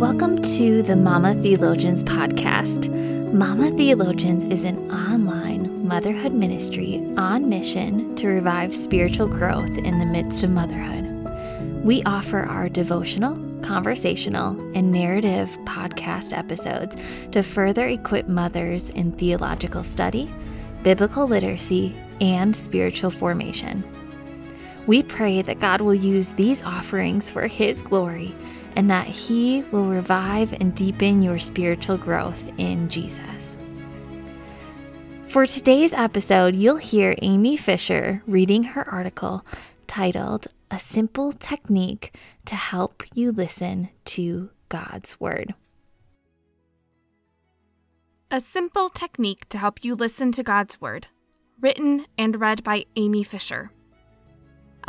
Welcome to the Momma Theologians podcast. Momma Theologians is an online motherhood ministry on mission to revive spiritual growth in the midst of motherhood. We offer our devotional, conversational, and narrative podcast episodes to further equip mothers in theological study, biblical literacy, and spiritual formation. We pray that God will use these offerings for His glory and that He will revive and deepen your spiritual growth in Jesus. For today's episode, you'll hear Amy Fisher reading her article titled A Simple Technique to Help You Listen to God's Word. A Simple Technique to Help You Listen to God's Word, written and read by Amy Fisher.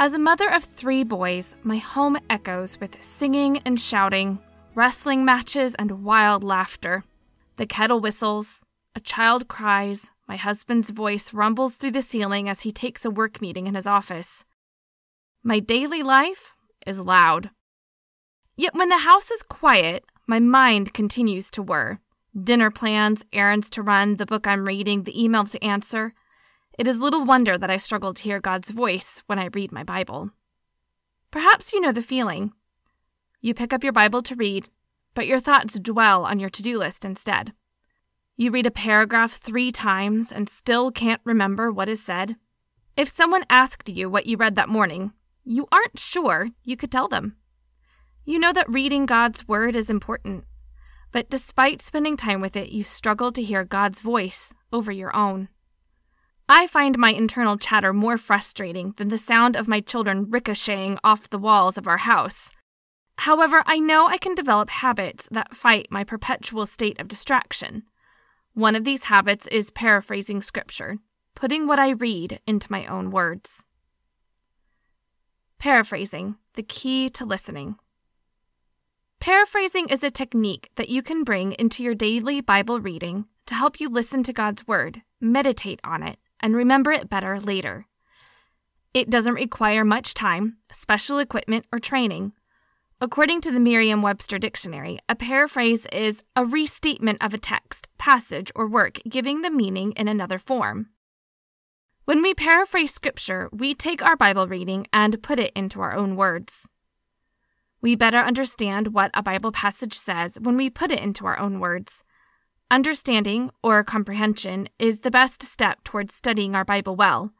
As a mother of three boys, my home echoes with singing and shouting, wrestling matches, and wild laughter. The kettle whistles, a child cries, my husband's voice rumbles through the ceiling as he takes a work meeting in his office. My daily life is loud. Yet when the house is quiet, my mind continues to whir. Dinner plans, errands to run, the book I'm reading, the email to answer. It is little wonder that I struggle to hear God's voice when I read my Bible. Perhaps you know the feeling. You pick up your Bible to read, but your thoughts dwell on your to do list instead. You read a paragraph three times and still can't remember what is said. If someone asked you what you read that morning, you aren't sure you could tell them. You know that reading God's Word is important, but despite spending time with it, you struggle to hear God's voice over your own. I find my internal chatter more frustrating than the sound of my children ricocheting off the walls of our house. However, I know I can develop habits that fight my perpetual state of distraction. One of these habits is paraphrasing scripture, putting what I read into my own words. Paraphrasing, the key to listening. Paraphrasing is a technique that you can bring into your daily Bible reading to help you listen to God's Word, meditate on it, and remember it better later. It doesn't require much time, special equipment, or training. According to the Merriam Webster Dictionary, a paraphrase is a restatement of a text, passage, or work giving the meaning in another form. When we paraphrase Scripture, we take our Bible reading and put it into our own words. We better understand what a Bible passage says when we put it into our own words. Understanding, or comprehension, is the best step towards studying our Bible well.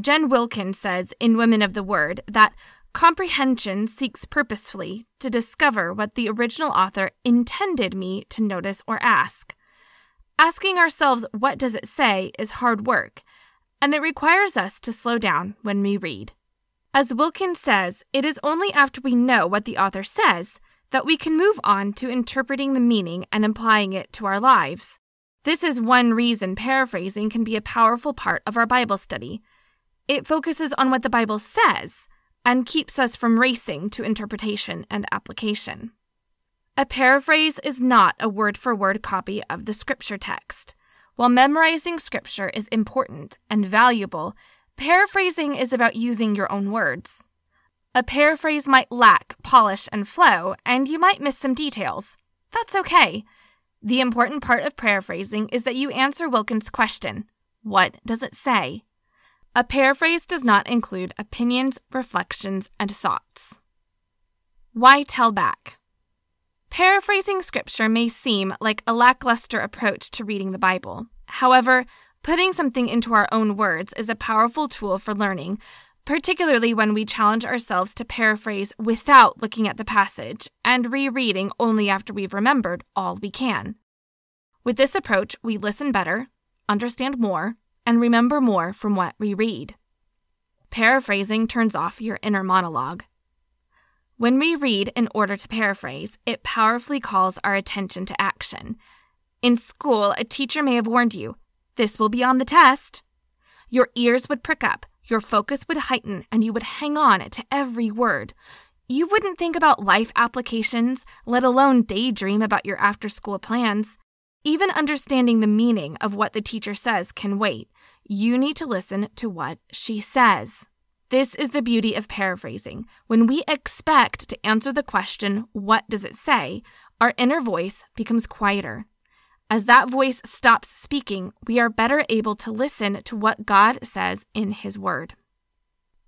Jen Wilkins says in Women of the Word that comprehension seeks purposefully to discover what the original author intended me to notice or ask. Asking ourselves, what does it say, is hard work, and it requires us to slow down when we read. As Wilkins says, it is only after we know what the author says that we can move on to interpreting the meaning and applying it to our lives. This is one reason paraphrasing can be a powerful part of our Bible study. It focuses on what the Bible says and keeps us from racing to interpretation and application. A paraphrase is not a word for word copy of the scripture text. While memorizing scripture is important and valuable, paraphrasing is about using your own words. A paraphrase might lack polish and flow, and you might miss some details. That's okay. The important part of paraphrasing is that you answer Wilkins' question What does it say? A paraphrase does not include opinions, reflections, and thoughts. Why tell back? Paraphrasing scripture may seem like a lackluster approach to reading the Bible. However, putting something into our own words is a powerful tool for learning particularly when we challenge ourselves to paraphrase without looking at the passage and rereading only after we've remembered all we can. With this approach, we listen better, understand more, and remember more from what we read. Paraphrasing turns off your inner monologue. When we read in order to paraphrase, it powerfully calls our attention to action. In school, a teacher may have warned you, this will be on the test. Your ears would prick up, your focus would heighten and you would hang on to every word. You wouldn't think about life applications, let alone daydream about your after school plans. Even understanding the meaning of what the teacher says can wait. You need to listen to what she says. This is the beauty of paraphrasing. When we expect to answer the question, What does it say? our inner voice becomes quieter. As that voice stops speaking, we are better able to listen to what God says in His Word.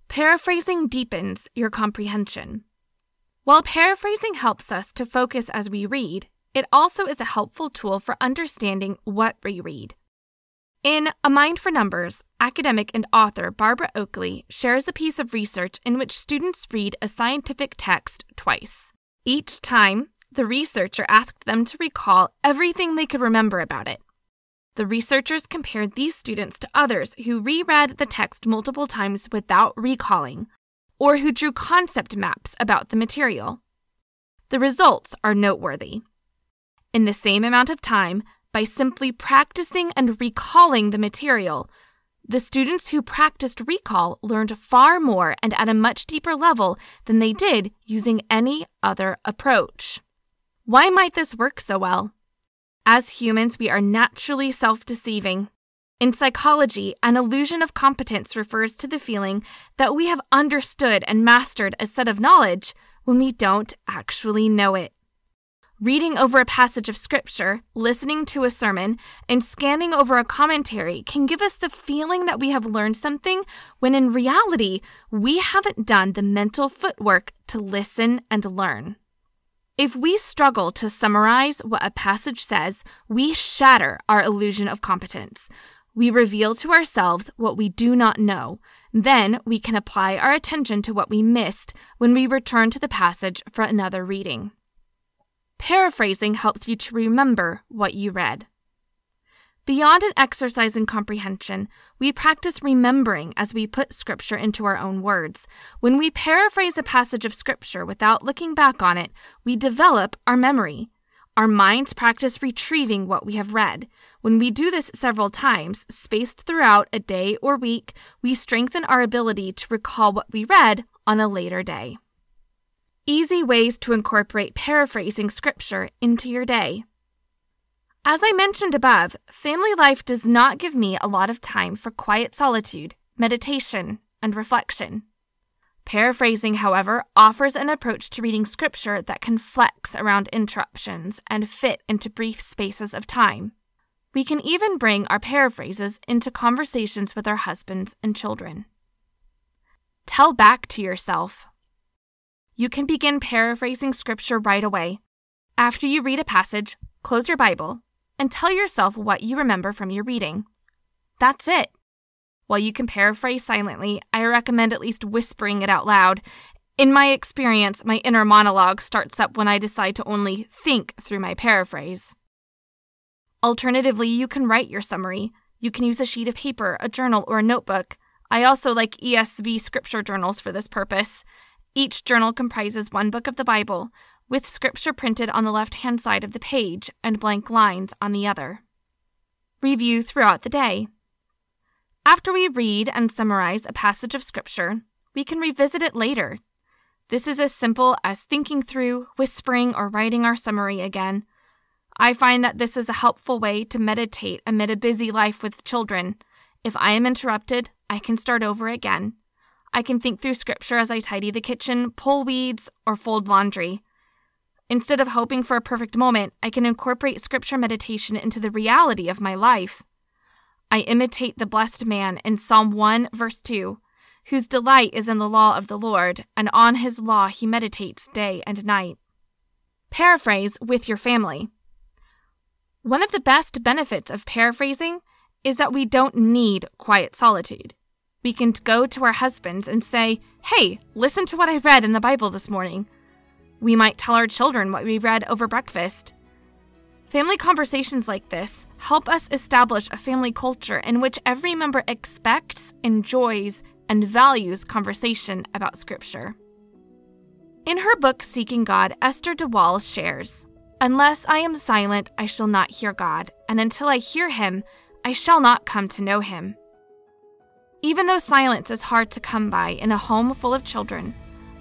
Paraphrasing deepens your comprehension. While paraphrasing helps us to focus as we read, it also is a helpful tool for understanding what we read. In A Mind for Numbers, academic and author Barbara Oakley shares a piece of research in which students read a scientific text twice. Each time, the researcher asked them to recall everything they could remember about it. The researchers compared these students to others who reread the text multiple times without recalling, or who drew concept maps about the material. The results are noteworthy. In the same amount of time, by simply practicing and recalling the material, the students who practiced recall learned far more and at a much deeper level than they did using any other approach. Why might this work so well? As humans, we are naturally self deceiving. In psychology, an illusion of competence refers to the feeling that we have understood and mastered a set of knowledge when we don't actually know it. Reading over a passage of scripture, listening to a sermon, and scanning over a commentary can give us the feeling that we have learned something when in reality, we haven't done the mental footwork to listen and learn. If we struggle to summarize what a passage says, we shatter our illusion of competence. We reveal to ourselves what we do not know. Then we can apply our attention to what we missed when we return to the passage for another reading. Paraphrasing helps you to remember what you read. Beyond an exercise in comprehension, we practice remembering as we put Scripture into our own words. When we paraphrase a passage of Scripture without looking back on it, we develop our memory. Our minds practice retrieving what we have read. When we do this several times, spaced throughout a day or week, we strengthen our ability to recall what we read on a later day. Easy ways to incorporate paraphrasing Scripture into your day. As I mentioned above, family life does not give me a lot of time for quiet solitude, meditation, and reflection. Paraphrasing, however, offers an approach to reading scripture that can flex around interruptions and fit into brief spaces of time. We can even bring our paraphrases into conversations with our husbands and children. Tell back to yourself. You can begin paraphrasing scripture right away. After you read a passage, close your Bible and tell yourself what you remember from your reading. That's it. While you can paraphrase silently, I recommend at least whispering it out loud. In my experience, my inner monologue starts up when I decide to only think through my paraphrase. Alternatively, you can write your summary. You can use a sheet of paper, a journal, or a notebook. I also like ESV scripture journals for this purpose. Each journal comprises one book of the Bible, with scripture printed on the left hand side of the page and blank lines on the other. Review throughout the day. After we read and summarize a passage of scripture, we can revisit it later. This is as simple as thinking through, whispering, or writing our summary again. I find that this is a helpful way to meditate amid a busy life with children. If I am interrupted, I can start over again. I can think through scripture as I tidy the kitchen, pull weeds, or fold laundry. Instead of hoping for a perfect moment, I can incorporate scripture meditation into the reality of my life. I imitate the blessed man in Psalm 1, verse 2, whose delight is in the law of the Lord, and on his law he meditates day and night. Paraphrase with your family. One of the best benefits of paraphrasing is that we don't need quiet solitude. We can go to our husbands and say, Hey, listen to what I read in the Bible this morning. We might tell our children what we read over breakfast. Family conversations like this help us establish a family culture in which every member expects, enjoys, and values conversation about Scripture. In her book Seeking God, Esther de Waal shares Unless I am silent, I shall not hear God, and until I hear him, I shall not come to know him. Even though silence is hard to come by in a home full of children,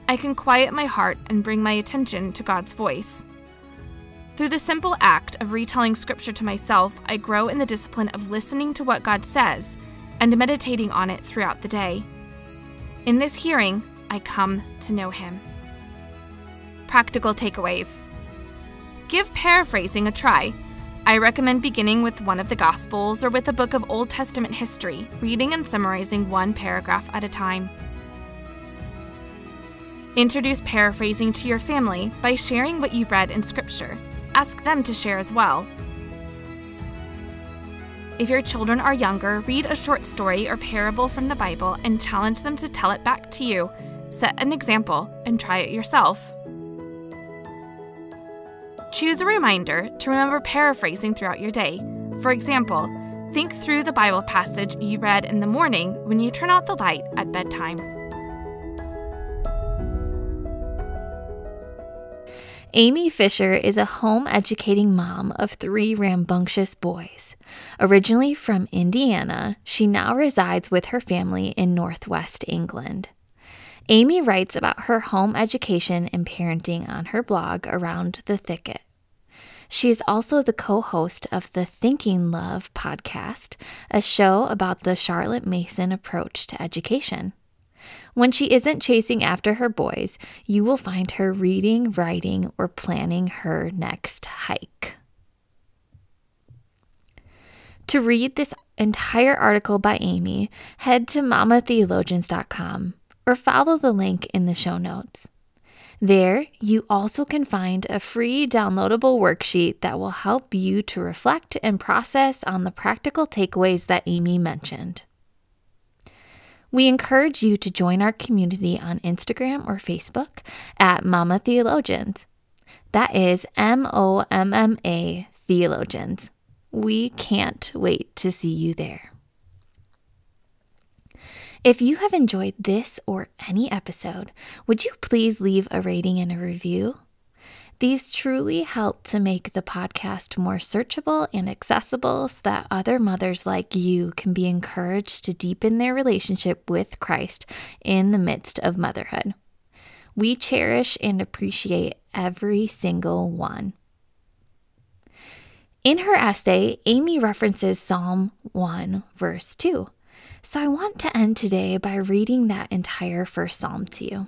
I can quiet my heart and bring my attention to God's voice. Through the simple act of retelling Scripture to myself, I grow in the discipline of listening to what God says and meditating on it throughout the day. In this hearing, I come to know Him. Practical takeaways Give paraphrasing a try. I recommend beginning with one of the Gospels or with a book of Old Testament history, reading and summarizing one paragraph at a time. Introduce paraphrasing to your family by sharing what you read in Scripture. Ask them to share as well. If your children are younger, read a short story or parable from the Bible and challenge them to tell it back to you. Set an example and try it yourself. Choose a reminder to remember paraphrasing throughout your day. For example, think through the Bible passage you read in the morning when you turn out the light at bedtime. Amy Fisher is a home educating mom of three rambunctious boys. Originally from Indiana, she now resides with her family in Northwest England. Amy writes about her home education and parenting on her blog Around the Thicket. She is also the co host of the Thinking Love podcast, a show about the Charlotte Mason approach to education. When she isn't chasing after her boys, you will find her reading, writing, or planning her next hike. To read this entire article by Amy, head to mommatheologians.com or follow the link in the show notes. There, you also can find a free downloadable worksheet that will help you to reflect and process on the practical takeaways that Amy mentioned. We encourage you to join our community on Instagram or Facebook at Momma Theologians. That is M O M M A Theologians. We can't wait to see you there. If you have enjoyed this or any episode, would you please leave a rating and a review? These truly help to make the podcast more searchable and accessible so that other mothers like you can be encouraged to deepen their relationship with Christ in the midst of motherhood. We cherish and appreciate every single one. In her essay, Amy references Psalm 1, verse 2. So I want to end today by reading that entire first psalm to you.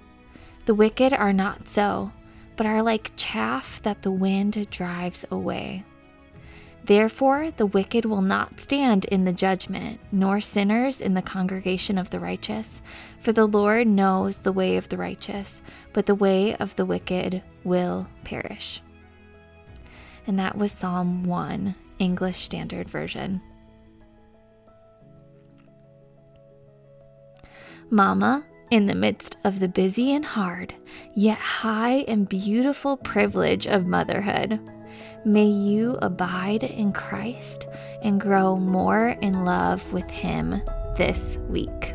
The wicked are not so, but are like chaff that the wind drives away. Therefore, the wicked will not stand in the judgment, nor sinners in the congregation of the righteous. For the Lord knows the way of the righteous, but the way of the wicked will perish and that was Psalm 1, English Standard Version. Mama, in the midst of the busy and hard, yet high and beautiful privilege of motherhood, may you abide in Christ and grow more in love with Him this week.